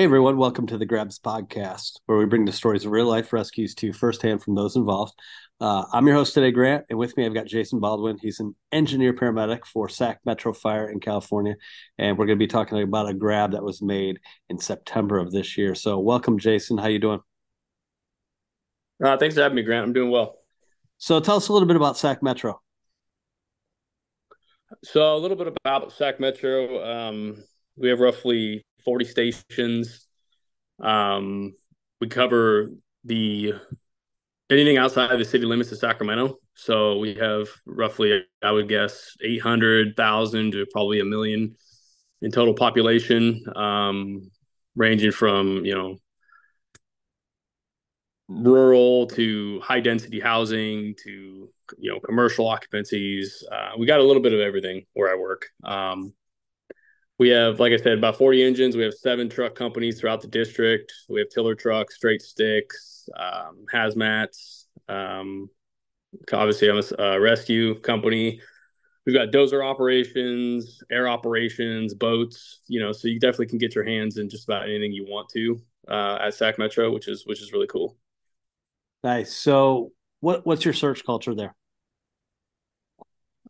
Hey everyone, welcome to the Grabs podcast, where we bring the stories of real life rescues to you firsthand from those involved. Uh, I'm your host today, Grant, and with me I've got Jason Baldwin. He's an engineer paramedic for SAC Metro Fire in California, and we're going to be talking about a grab that was made in September of this year. So, welcome, Jason. How you doing? Uh, thanks for having me, Grant. I'm doing well. So, tell us a little bit about SAC Metro. So, a little bit about SAC Metro. Um, we have roughly 40 stations. Um, we cover the anything outside of the city limits of Sacramento. So we have roughly, I would guess, 800,000 to probably a million in total population, um, ranging from, you know, rural to high density housing to, you know, commercial occupancies. Uh, we got a little bit of everything where I work. Um, we have, like I said, about 40 engines. We have seven truck companies throughout the district. We have tiller trucks, straight sticks, um, hazmats. Um, obviously, I'm a rescue company. We've got dozer operations, air operations, boats. You know, so you definitely can get your hands in just about anything you want to uh, at SAC Metro, which is which is really cool. Nice. So, what what's your search culture there?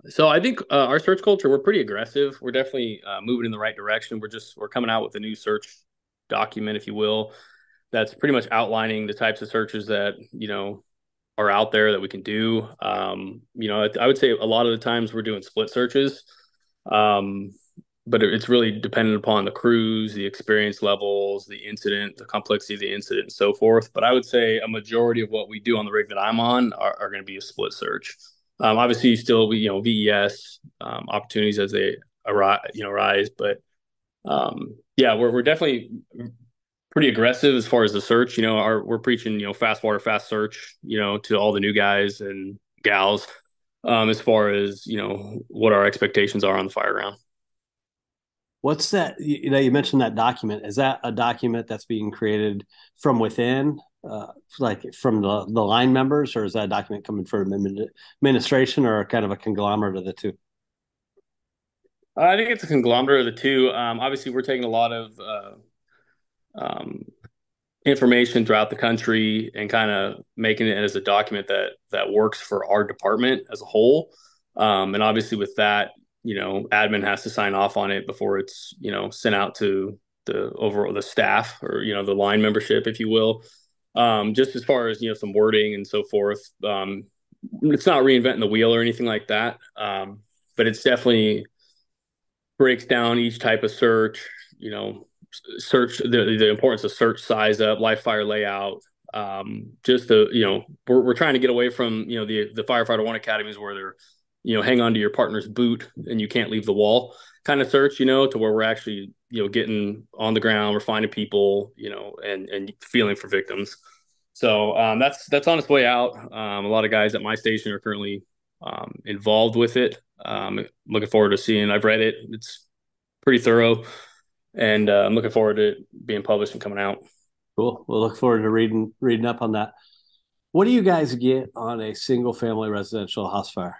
So I think uh, our search culture we're pretty aggressive. We're definitely uh, moving in the right direction. We're just we're coming out with a new search document, if you will, that's pretty much outlining the types of searches that you know are out there that we can do. Um, you know, I would say a lot of the times we're doing split searches, um, but it's really dependent upon the crews, the experience levels, the incident, the complexity of the incident, and so forth. But I would say a majority of what we do on the rig that I'm on are, are going to be a split search. Um, obviously, still you know VES um, opportunities as they arise, you know, rise. But um, yeah, we're we're definitely pretty aggressive as far as the search. You know, our, we're preaching you know fast water, fast search. You know, to all the new guys and gals um, as far as you know what our expectations are on the fire ground. What's that? You know, you mentioned that document. Is that a document that's being created from within, uh, like from the, the line members, or is that document coming from administration, or kind of a conglomerate of the two? I think it's a conglomerate of the two. Um, obviously, we're taking a lot of uh, um, information throughout the country and kind of making it as a document that that works for our department as a whole. Um, and obviously, with that, you know, admin has to sign off on it before it's, you know, sent out to the overall the staff or, you know, the line membership, if you will. Um, just as far as, you know, some wording and so forth. Um, it's not reinventing the wheel or anything like that. Um, but it's definitely breaks down each type of search, you know, search the, the importance of search size up, live fire layout, um, just the, you know, we're, we're trying to get away from, you know, the, the firefighter one academies where they're, you know, hang on to your partner's boot and you can't leave the wall kind of search, you know, to where we're actually, you know, getting on the ground, we're finding people, you know, and and feeling for victims. So um, that's that's on its way out. Um, a lot of guys at my station are currently um, involved with it. Um, looking forward to seeing. I've read it. It's pretty thorough, and uh, I'm looking forward to it being published and coming out. Cool. We'll look forward to reading reading up on that. What do you guys get on a single family residential house fire?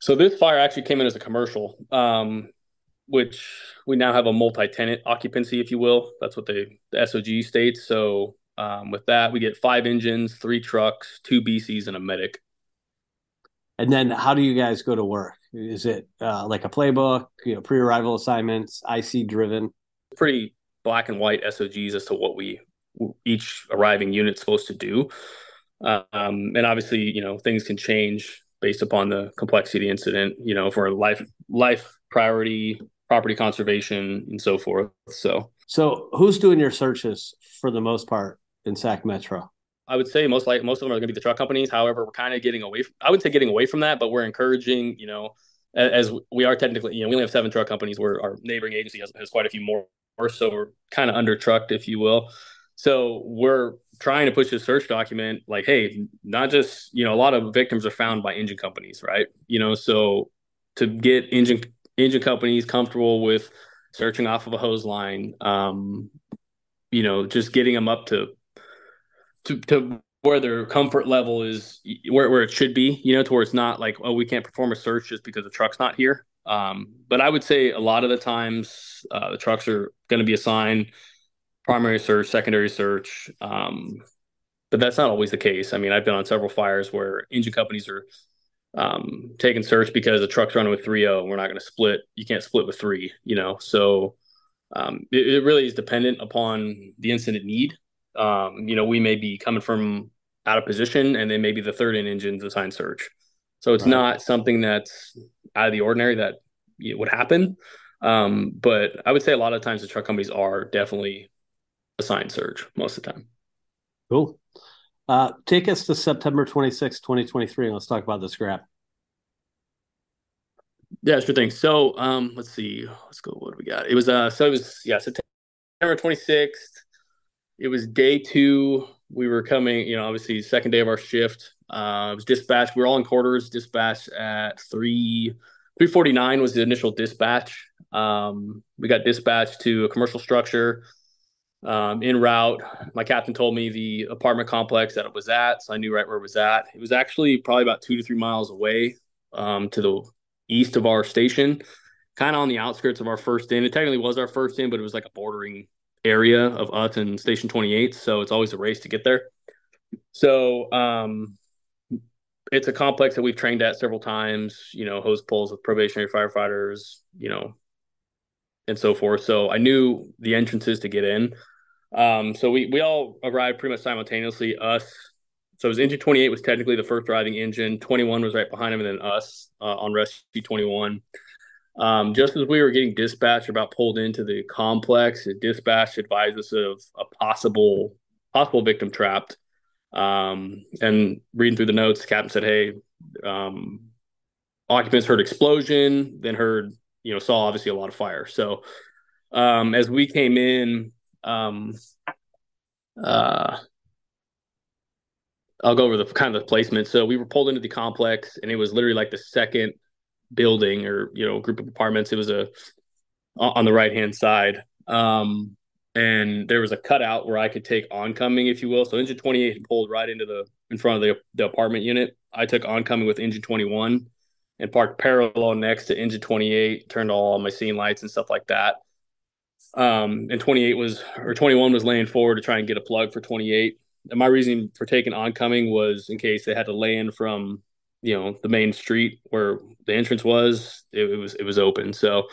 So this fire actually came in as a commercial, um, which we now have a multi-tenant occupancy, if you will. That's what the, the SOG states. So um, with that, we get five engines, three trucks, two BCs, and a medic. And then, how do you guys go to work? Is it uh, like a playbook, you know, pre-arrival assignments, IC driven? Pretty black and white SOGs as to what we each arriving unit's supposed to do. Um, and obviously, you know, things can change based upon the complexity of the incident, you know, for life life priority, property conservation, and so forth. So, so who's doing your searches for the most part in SAC Metro? I would say most like most of them are going to be the truck companies. However, we're kind of getting away. From, I would say getting away from that, but we're encouraging. You know, as, as we are technically, you know, we only have seven truck companies. Where our neighboring agency has, has quite a few more, so we're kind of under trucked, if you will. So we're trying to push this search document like, hey, not just, you know, a lot of victims are found by engine companies, right? You know, so to get engine engine companies comfortable with searching off of a hose line, um, you know, just getting them up to to to where their comfort level is where, where it should be, you know, to where it's not like, oh, we can't perform a search just because the truck's not here. Um, but I would say a lot of the times uh, the trucks are going to be assigned primary search, secondary search. Um, but that's not always the case. I mean, I've been on several fires where engine companies are um, taking search because the truck's running with 3.0 and we're not going to split. You can't split with three, you know? So um, it, it, really is dependent upon the incident need. Um, you know, we may be coming from out of position and then maybe the third in engine's assigned search. So it's right. not something that's out of the ordinary that would happen. Um, but I would say a lot of times the truck companies are definitely assigned search most of the time. Cool. Uh, take us to September 26, 2023, and let's talk about the scrap. Yeah, sure thing. So um, let's see. Let's go. What do we got? It was uh so it was yeah, September 26th. It was day two. We were coming, you know, obviously second day of our shift. Uh, it was dispatch. We were all in quarters. Dispatch at three three forty nine was the initial dispatch. Um, we got dispatched to a commercial structure. Um, route, my captain told me the apartment complex that it was at, so I knew right where it was at. It was actually probably about two to three miles away um, to the east of our station, kind of on the outskirts of our first in. It technically was our first in, but it was like a bordering area of us and Station 28, so it's always a race to get there. So um, it's a complex that we've trained at several times, you know, hose pulls with probationary firefighters, you know, and so forth. So I knew the entrances to get in. Um, so we we all arrived pretty much simultaneously. Us, so was engine 28 was technically the first driving engine. 21 was right behind him, and then us uh, on rescue 21. Um, just as we were getting dispatched about pulled into the complex, dispatch advised us of a possible possible victim trapped. Um, and reading through the notes, the captain said, "Hey, um, occupants heard explosion, then heard you know saw obviously a lot of fire." So um, as we came in, um, uh, I'll go over the kind of the placement. So we were pulled into the complex, and it was literally like the second building or you know group of apartments. It was a on the right hand side, um, and there was a cutout where I could take oncoming, if you will. So engine twenty eight pulled right into the in front of the the apartment unit. I took oncoming with engine twenty one and parked parallel next to engine 28 turned all my scene lights and stuff like that um, and 28 was or 21 was laying forward to try and get a plug for 28. And my reason for taking oncoming was in case they had to lay in from you know the main street where the entrance was. It, it was it was open. So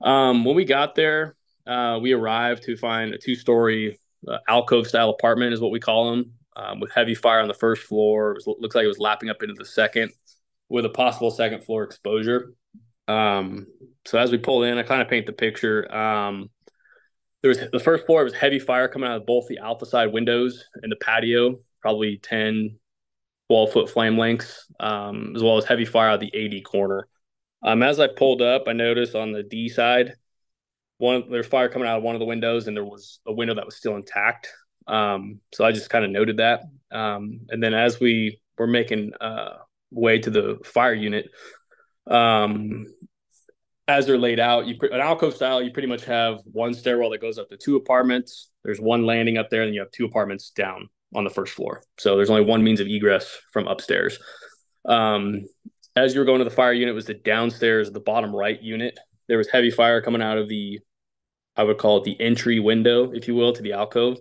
um, when we got there, uh, we arrived to find a two story uh, alcove style apartment is what we call them um, with heavy fire on the first floor. It was, looks like it was lapping up into the second with a possible second floor exposure. Um, so as we pull in, I kind of paint the picture. Um, there was the first floor was heavy fire coming out of both the alpha side windows and the patio, probably 10, 12 foot flame lengths, um, as well as heavy fire out of the A-D corner. Um, as I pulled up, I noticed on the D side, one there's fire coming out of one of the windows, and there was a window that was still intact. Um, so I just kind of noted that. Um, and then as we were making uh, way to the fire unit, um, as they're laid out, you an alcove style, you pretty much have one stairwell that goes up to two apartments. There's one landing up there, and you have two apartments down on the first floor. So there's only one means of egress from upstairs. Um, as you were going to the fire unit, was the downstairs, the bottom right unit. There was heavy fire coming out of the, I would call it the entry window, if you will, to the alcove.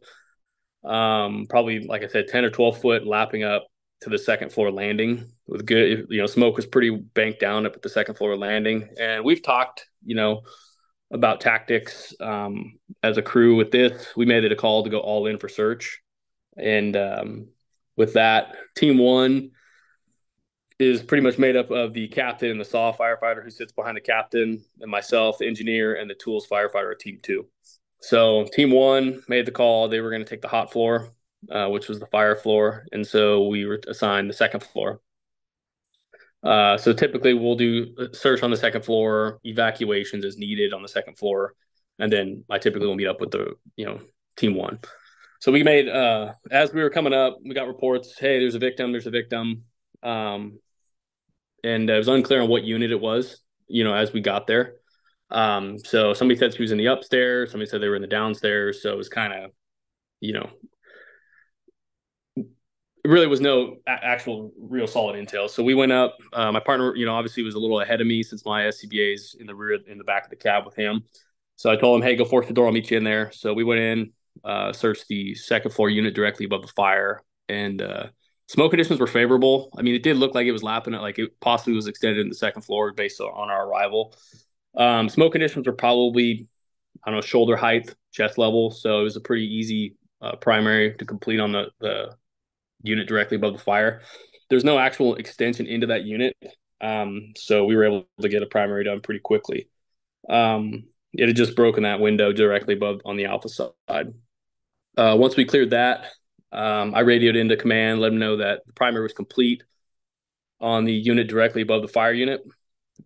Um, probably like I said, ten or twelve foot, lapping up to the second floor landing with good you know smoke was pretty banked down up at the second floor landing. And we've talked you know about tactics um, as a crew with this. We made it a call to go all in for search. And um, with that team one is pretty much made up of the captain and the saw firefighter who sits behind the captain and myself the engineer and the tools firefighter team two. So team one made the call. They were going to take the hot floor uh, which was the fire floor, and so we were assigned the second floor. Uh, so typically we'll do search on the second floor, evacuations as needed on the second floor, and then I typically will meet up with the you know team one. So we made uh, as we were coming up, we got reports. Hey, there's a victim. There's a victim, um, and it was unclear on what unit it was. You know, as we got there. Um, so somebody said she was in the upstairs. Somebody said they were in the downstairs. So it was kind of, you know, really was no a- actual real solid intel. So we went up. Uh, my partner, you know, obviously was a little ahead of me since my SCBA's in the rear, in the back of the cab with him. So I told him, "Hey, go force the door. I'll meet you in there." So we went in, uh, searched the second floor unit directly above the fire, and uh, smoke conditions were favorable. I mean, it did look like it was lapping it, like it possibly was extended in the second floor based on our arrival. Um, smoke conditions were probably, I don't know, shoulder height, chest level. So it was a pretty easy uh, primary to complete on the, the unit directly above the fire. There's no actual extension into that unit. Um, so we were able to get a primary done pretty quickly. Um, it had just broken that window directly above on the alpha side. Uh, once we cleared that, um, I radioed into command, let them know that the primary was complete on the unit directly above the fire unit.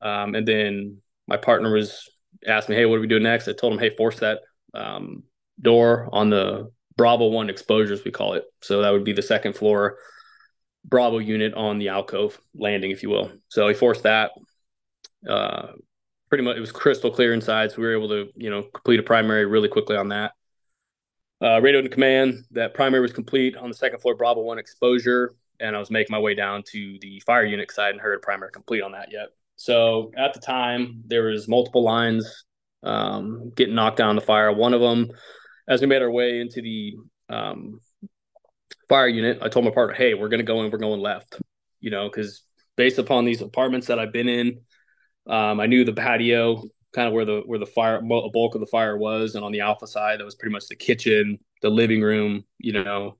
Um, and then my partner was asked me, "Hey, what do we do next?" I told him, "Hey, force that um, door on the Bravo One exposures, we call it. So that would be the second floor Bravo unit on the alcove landing, if you will. So he forced that. Uh, pretty much, it was crystal clear inside, so we were able to, you know, complete a primary really quickly on that. Uh, radioed in command that primary was complete on the second floor Bravo One exposure, and I was making my way down to the fire unit side and heard primary complete on that yet. So at the time, there was multiple lines um, getting knocked down the fire. One of them, as we made our way into the um, fire unit, I told my partner, "Hey, we're going to go in. We're going left." You know, because based upon these apartments that I've been in, um, I knew the patio, kind of where the where the fire, bulk of the fire was, and on the alpha side, that was pretty much the kitchen, the living room. You know,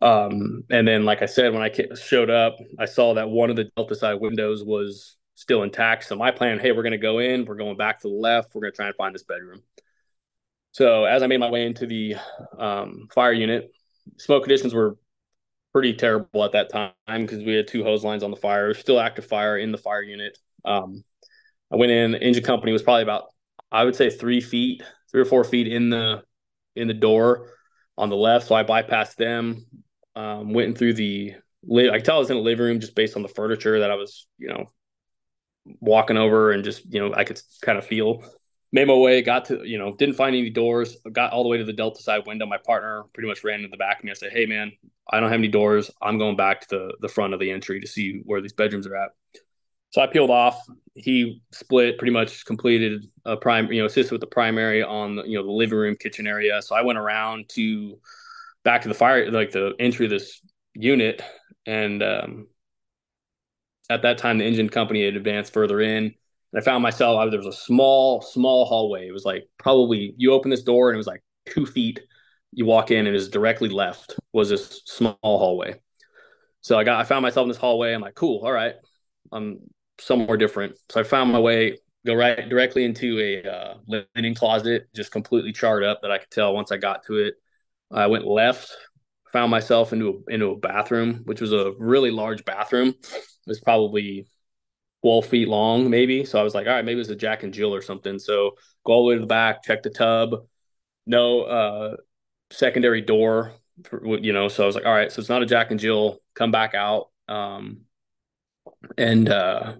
um, and then, like I said, when I showed up, I saw that one of the Delta side windows was still intact. So my plan, hey, we're going to go in, we're going back to the left, we're going to try and find this bedroom. So as I made my way into the um, fire unit, smoke conditions were pretty terrible at that time because we had two hose lines on the fire. Still active fire in the fire unit. Um, I went in. Engine company was probably about, I would say, three feet, three or four feet in the in the door on the left. So I bypassed them. Um, went in through the. I could tell I was in a living room just based on the furniture that I was, you know, walking over and just you know I could kind of feel. Made my way, got to you know didn't find any doors. Got all the way to the delta side window. My partner pretty much ran to the back of me. I said, "Hey man, I don't have any doors. I'm going back to the the front of the entry to see where these bedrooms are at." So I peeled off. He split, pretty much completed a prime, you know, assisted with the primary on the, you know the living room, kitchen area. So I went around to back to the fire, like the entry of this unit, and um, at that time, the engine company had advanced further in. And I found myself, there was a small, small hallway. It was like probably you open this door and it was like two feet. You walk in and was directly left was this small hallway. So I got, I found myself in this hallway. I'm like, cool, all right, I'm somewhere different. So I found my way, go right directly into a uh, linen closet, just completely charred up that I could tell once I got to it. I went left, found myself into a, into a bathroom, which was a really large bathroom It was probably 12 feet long, maybe. So I was like, all right, maybe it's a Jack and Jill or something. So go all the way to the back, check the tub. No uh, secondary door, for, you know. So I was like, all right, so it's not a Jack and Jill. Come back out. Um, and uh,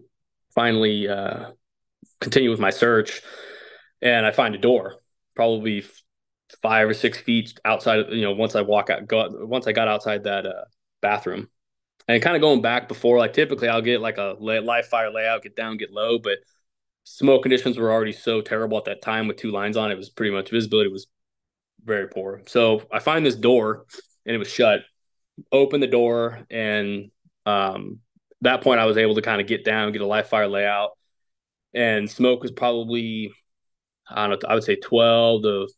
finally uh, continue with my search. And I find a door, probably five or six feet outside. You know, once I walk out, go, once I got outside that uh, bathroom, and kind of going back before, like typically I'll get like a live fire layout, get down, get low, but smoke conditions were already so terrible at that time with two lines on it was pretty much visibility was very poor. So I find this door and it was shut. Open the door and um, that point I was able to kind of get down, get a live fire layout, and smoke was probably I don't know, I would say twelve to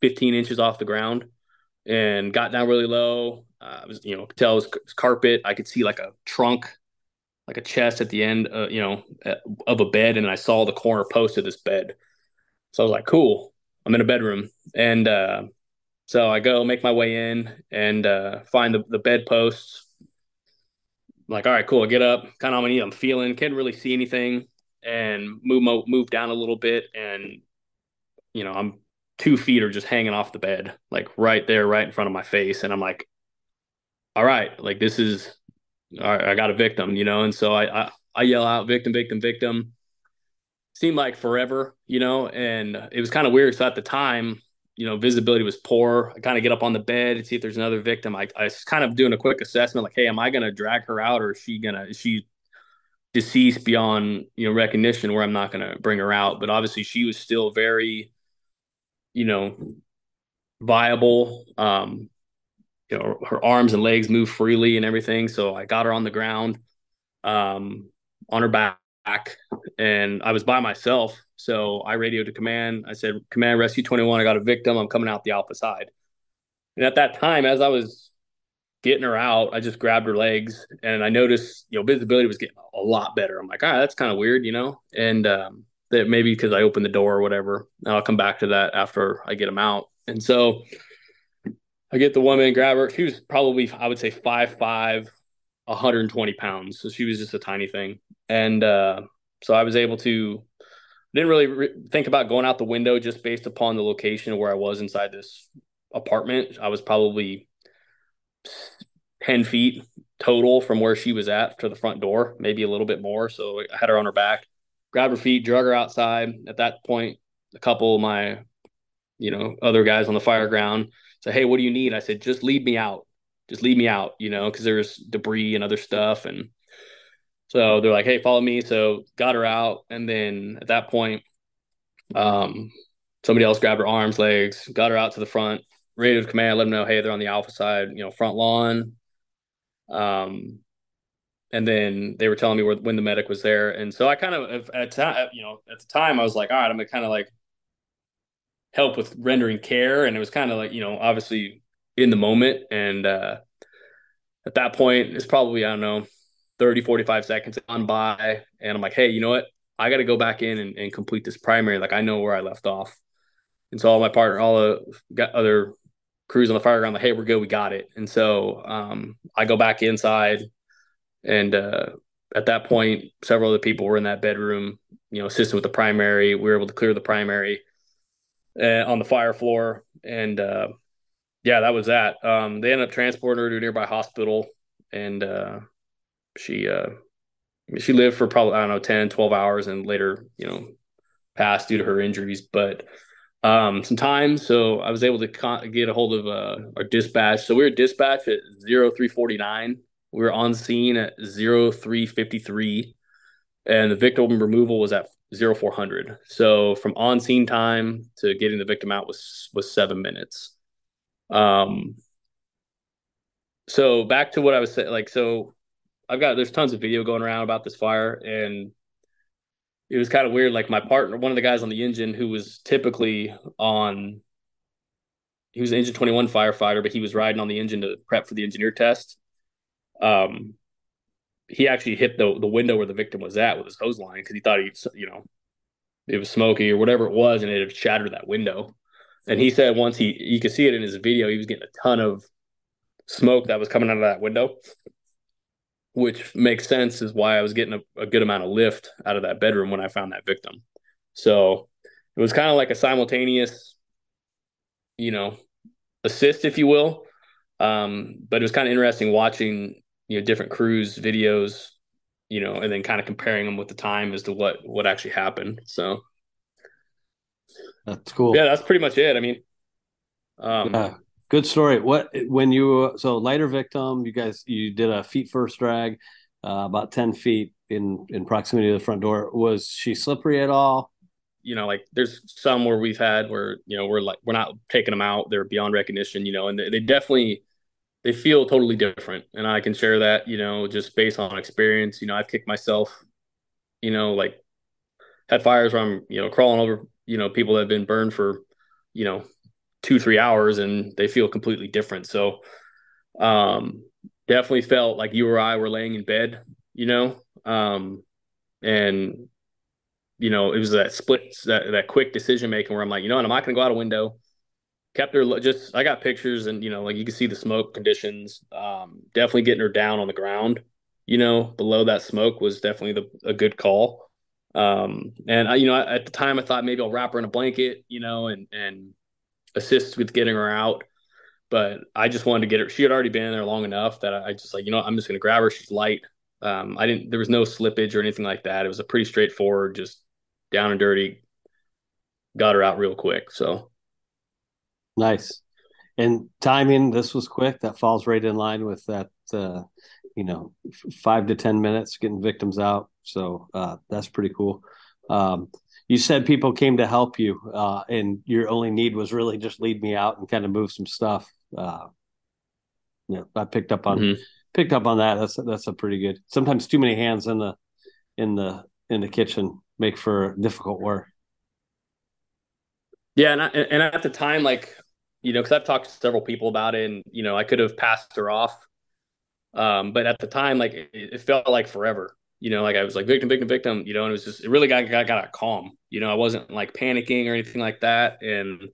fifteen inches off the ground, and got down really low. Uh, was, you know, could tell it was carpet. I could see like a trunk, like a chest at the end, uh, you know, uh, of a bed, and I saw the corner post of this bed. So I was like, "Cool, I'm in a bedroom." And uh, so I go make my way in and uh, find the, the bed posts. Like, all right, cool. I get up, kind of on my knee. I'm feeling, can't really see anything, and move move down a little bit, and you know, I'm two feet are just hanging off the bed, like right there, right in front of my face, and I'm like, all right, like this is, all right, I got a victim, you know? And so I, I, I yell out victim, victim, victim. Seemed like forever, you know, and it was kind of weird. So at the time, you know, visibility was poor. I kind of get up on the bed and see if there's another victim. I, I was kind of doing a quick assessment, like, hey, am I going to drag her out or is she going to, is she deceased beyond, you know, recognition where I'm not going to bring her out? But obviously she was still very, you know, viable. Um, you know, her arms and legs move freely and everything. So I got her on the ground, um, on her back and I was by myself. So I radioed to command. I said, Command Rescue 21, I got a victim. I'm coming out the alpha side. And at that time, as I was getting her out, I just grabbed her legs and I noticed, you know, visibility was getting a lot better. I'm like, all right, that's kind of weird, you know? And um, that maybe because I opened the door or whatever. And I'll come back to that after I get them out. And so I get the woman, grab her. She was probably, I would say, five five, 120 pounds. So she was just a tiny thing. And uh, so I was able to, didn't really re- think about going out the window just based upon the location where I was inside this apartment. I was probably 10 feet total from where she was at to the front door, maybe a little bit more. So I had her on her back, grabbed her feet, drug her outside. At that point, a couple of my, you know, other guys on the fire ground said, Hey, what do you need? I said, just leave me out. Just leave me out, you know, because there's debris and other stuff. And so they're like, "Hey, follow me." So got her out, and then at that point, um, somebody else grabbed her arms, legs, got her out to the front, radioed command, let them know, "Hey, they're on the alpha side, you know, front lawn." Um, and then they were telling me where, when the medic was there, and so I kind of at time, you know, at the time, I was like, "All right, I'm gonna kind of like help with rendering care," and it was kind of like, you know, obviously in the moment, and uh, at that point, it's probably I don't know 30, 45 seconds on by. And I'm like, hey, you know what? I got to go back in and, and, complete this primary. Like I know where I left off. And so all my partner, all the other crews on the fire ground, like, hey, we're good, we got it. And so um, I go back inside, and uh, at that point, several of the people were in that bedroom, you know, assisting with the primary. We were able to clear the primary uh, on the fire floor, and uh, yeah, that was that. Um, they ended up transporting her to a nearby hospital, and uh, she uh she lived for probably I don't know 10 12 hours and later you know passed due to her injuries. But um some time so I was able to con- get a hold of uh, our dispatch. So we were dispatched at 0349 we were on scene at 0353 and the victim removal was at 0400 so from on scene time to getting the victim out was was 7 minutes um so back to what I was saying like so I've got there's tons of video going around about this fire, and it was kind of weird. Like my partner, one of the guys on the engine, who was typically on, he was an engine 21 firefighter, but he was riding on the engine to prep for the engineer test. Um, he actually hit the the window where the victim was at with his hose line because he thought he, you know, it was smoky or whatever it was, and it had shattered that window. And he said once he you could see it in his video, he was getting a ton of smoke that was coming out of that window which makes sense is why I was getting a, a, good amount of lift out of that bedroom when I found that victim. So it was kind of like a simultaneous, you know, assist, if you will. Um, but it was kind of interesting watching, you know, different crews videos, you know, and then kind of comparing them with the time as to what what actually happened. So that's cool. Yeah, that's pretty much it. I mean, um, yeah. Good story. What when you so lighter victim, you guys you did a feet first drag, uh, about ten feet in in proximity to the front door. Was she slippery at all? You know, like there's some where we've had where you know we're like we're not taking them out; they're beyond recognition. You know, and they, they definitely they feel totally different, and I can share that. You know, just based on experience. You know, I've kicked myself. You know, like had fires where I'm you know crawling over you know people that have been burned for you know two three hours and they feel completely different so um definitely felt like you or i were laying in bed you know um and you know it was that split that, that quick decision making where i'm like you know what i'm not going to go out a window kept her just i got pictures and you know like you can see the smoke conditions um definitely getting her down on the ground you know below that smoke was definitely the, a good call um and i you know at the time i thought maybe i'll wrap her in a blanket you know and and assist with getting her out. But I just wanted to get her. She had already been there long enough that I just like, you know, I'm just going to grab her. She's light. Um, I didn't. There was no slippage or anything like that. It was a pretty straightforward, just down and dirty. Got her out real quick. So. Nice. And timing, this was quick. That falls right in line with that, uh, you know, five to 10 minutes getting victims out. So uh, that's pretty cool. Um, you said people came to help you, uh, and your only need was really just lead me out and kind of move some stuff. Uh, you know, I picked up on mm-hmm. picked up on that. That's that's a pretty good. Sometimes too many hands in the in the in the kitchen make for difficult work. Yeah, and I, and at the time, like you know, because I've talked to several people about it, and you know, I could have passed her off, um, but at the time, like it, it, felt like forever. You know, like I was like victim, victim, victim. You know, and it was just it really got got got calm. You know, I wasn't like panicking or anything like that, and I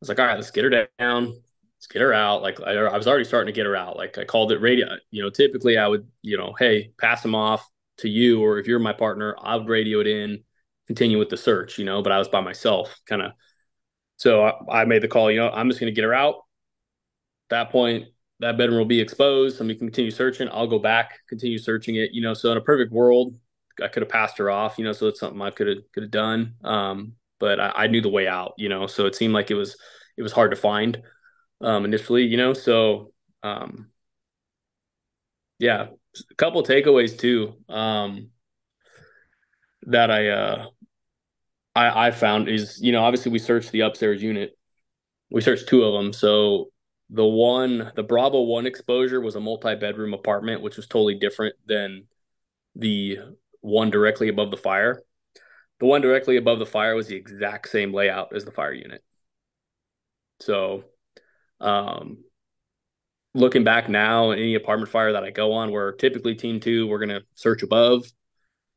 was like, all right, let's get her down, let's get her out. Like I, I was already starting to get her out. Like I called it radio. You know, typically I would, you know, hey, pass them off to you, or if you're my partner, I would radio it in, continue with the search. You know, but I was by myself, kind of so I, I made the call. You know, I'm just going to get her out. At that point, that bedroom will be exposed. Let me continue searching. I'll go back, continue searching it. You know, so in a perfect world, I could have passed her off. You know, so it's something I could have could have done. Um, but I, I, knew the way out. You know, so it seemed like it was it was hard to find um, initially. You know, so um, yeah, a couple takeaways too um, that I uh, I, I found is, you know, obviously we searched the upstairs unit. We searched two of them. So the one, the Bravo one exposure was a multi bedroom apartment, which was totally different than the one directly above the fire. The one directly above the fire was the exact same layout as the fire unit. So, um, looking back now, any apartment fire that I go on, where typically team two, we're going to search above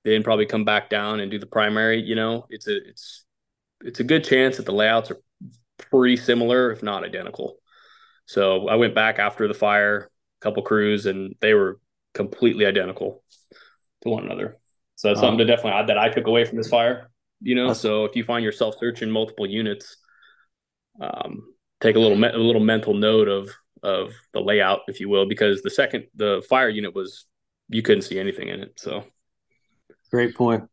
then probably come back down and do the primary. You know, it's a it's it's a good chance that the layouts are pretty similar, if not identical. So I went back after the fire, a couple crews, and they were completely identical to one another. So that's something to definitely that I took away from this fire. You know, so if you find yourself searching multiple units, um, take a little me- a little mental note of of the layout, if you will, because the second the fire unit was you couldn't see anything in it. So Great point.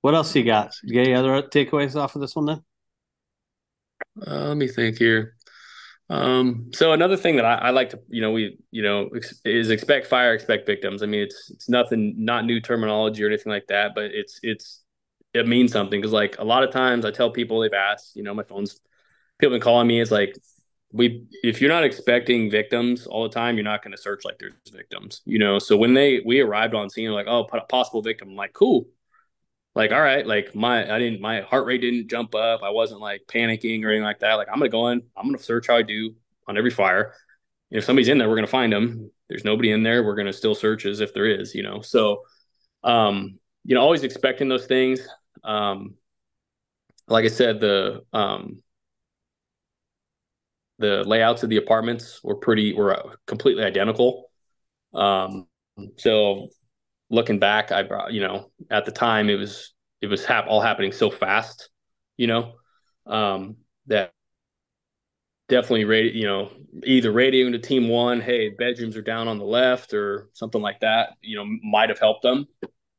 What else you got? You got any other takeaways off of this one then? Uh, let me think here. Um, so another thing that I, I, like to, you know, we, you know, ex- is expect fire, expect victims. I mean, it's it's nothing, not new terminology or anything like that, but it's it's it means something because like a lot of times I tell people they've asked, you know, my phone's people been calling me. It's like we if you're not expecting victims all the time, you're not going to search like there's victims, you know. So when they we arrived on scene, like oh possible victim, I'm like cool, like all right, like my I didn't my heart rate didn't jump up, I wasn't like panicking or anything like that. Like I'm gonna go in, I'm gonna search how I do on every fire. if somebody's in there, we're gonna find them. There's nobody in there, we're gonna still search as if there is, you know. So, um, you know, always expecting those things. Um, like I said, the um the layouts of the apartments were pretty were completely identical. Um, so looking back, I brought you know at the time it was it was hap- all happening so fast, you know, um, that definitely radio you know either radioing to team one, hey bedrooms are down on the left or something like that, you know, might have helped them,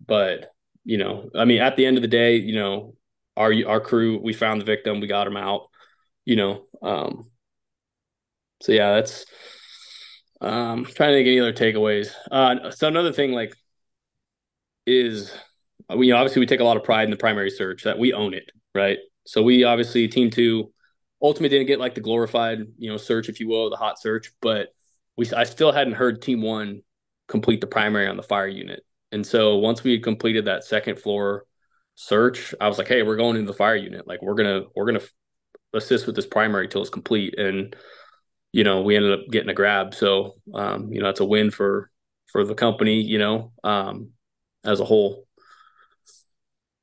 but you know, I mean, at the end of the day, you know, our our crew we found the victim, we got him out, you know. Um, so yeah, that's um trying to think any other takeaways. Uh so another thing like is we obviously we take a lot of pride in the primary search that we own it, right? So we obviously team two ultimately didn't get like the glorified, you know, search, if you will, the hot search, but we I still hadn't heard team one complete the primary on the fire unit. And so once we had completed that second floor search, I was like, hey, we're going into the fire unit. Like we're gonna we're gonna assist with this primary till it's complete. And you know, we ended up getting a grab. So, um, you know, it's a win for for the company, you know, um, as a whole.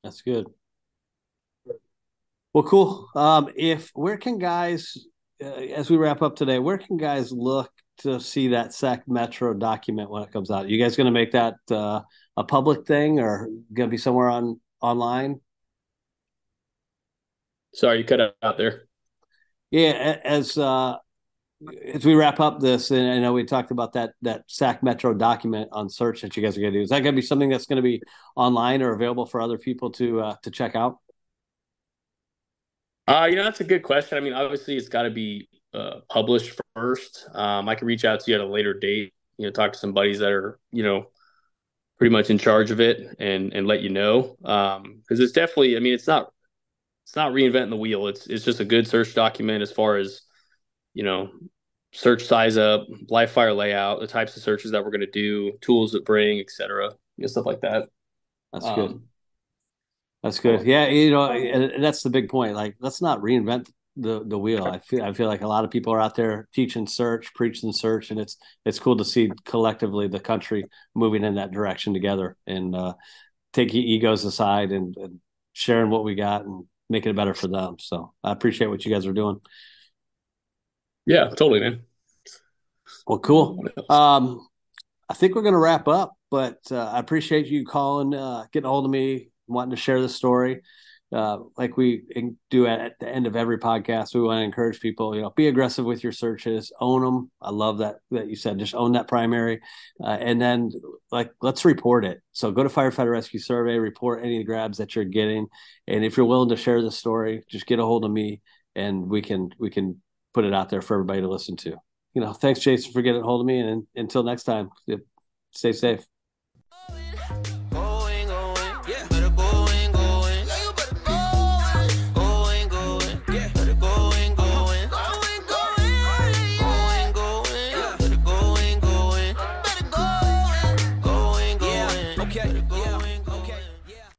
That's good. Well, cool. Um, if where can guys, uh, as we wrap up today, where can guys look to see that SAC Metro document when it comes out? You guys going to make that uh, a public thing, or going to be somewhere on online? Sorry, you cut out there. Yeah, as uh, as we wrap up this, and I know we talked about that that SAC Metro document on search that you guys are going to do. Is that going to be something that's going to be online or available for other people to uh, to check out? Uh, you know, that's a good question. I mean, obviously, it's got to be uh, published first. Um, I can reach out to you at a later date. You know, talk to some buddies that are you know pretty much in charge of it and and let you know because um, it's definitely. I mean, it's not it's not reinventing the wheel. It's it's just a good search document as far as you know search size up, live fire layout, the types of searches that we're going to do, tools that bring, etc. Know, stuff like that. That's um, good. That's good. Yeah, you know, and that's the big point. Like, let's not reinvent the the wheel. I feel I feel like a lot of people are out there teaching search, preaching search, and it's it's cool to see collectively the country moving in that direction together and uh, taking egos aside and, and sharing what we got and making it better for them. So I appreciate what you guys are doing. Yeah, totally, man. Well, cool. Um, I think we're going to wrap up, but uh, I appreciate you calling, uh, getting a hold of me, wanting to share the story uh, like we do at, at, the end of every podcast, we want to encourage people, you know, be aggressive with your searches, own them. I love that that you said, just own that primary, uh, and then like let's report it. So go to Firefighter Rescue Survey, report any grabs that you're getting, and if you're willing to share the story, just get a hold of me, and we can we can put it out there for everybody to listen to. You know, thanks, Jason, for getting hold of me, and, and until next time, stay safe.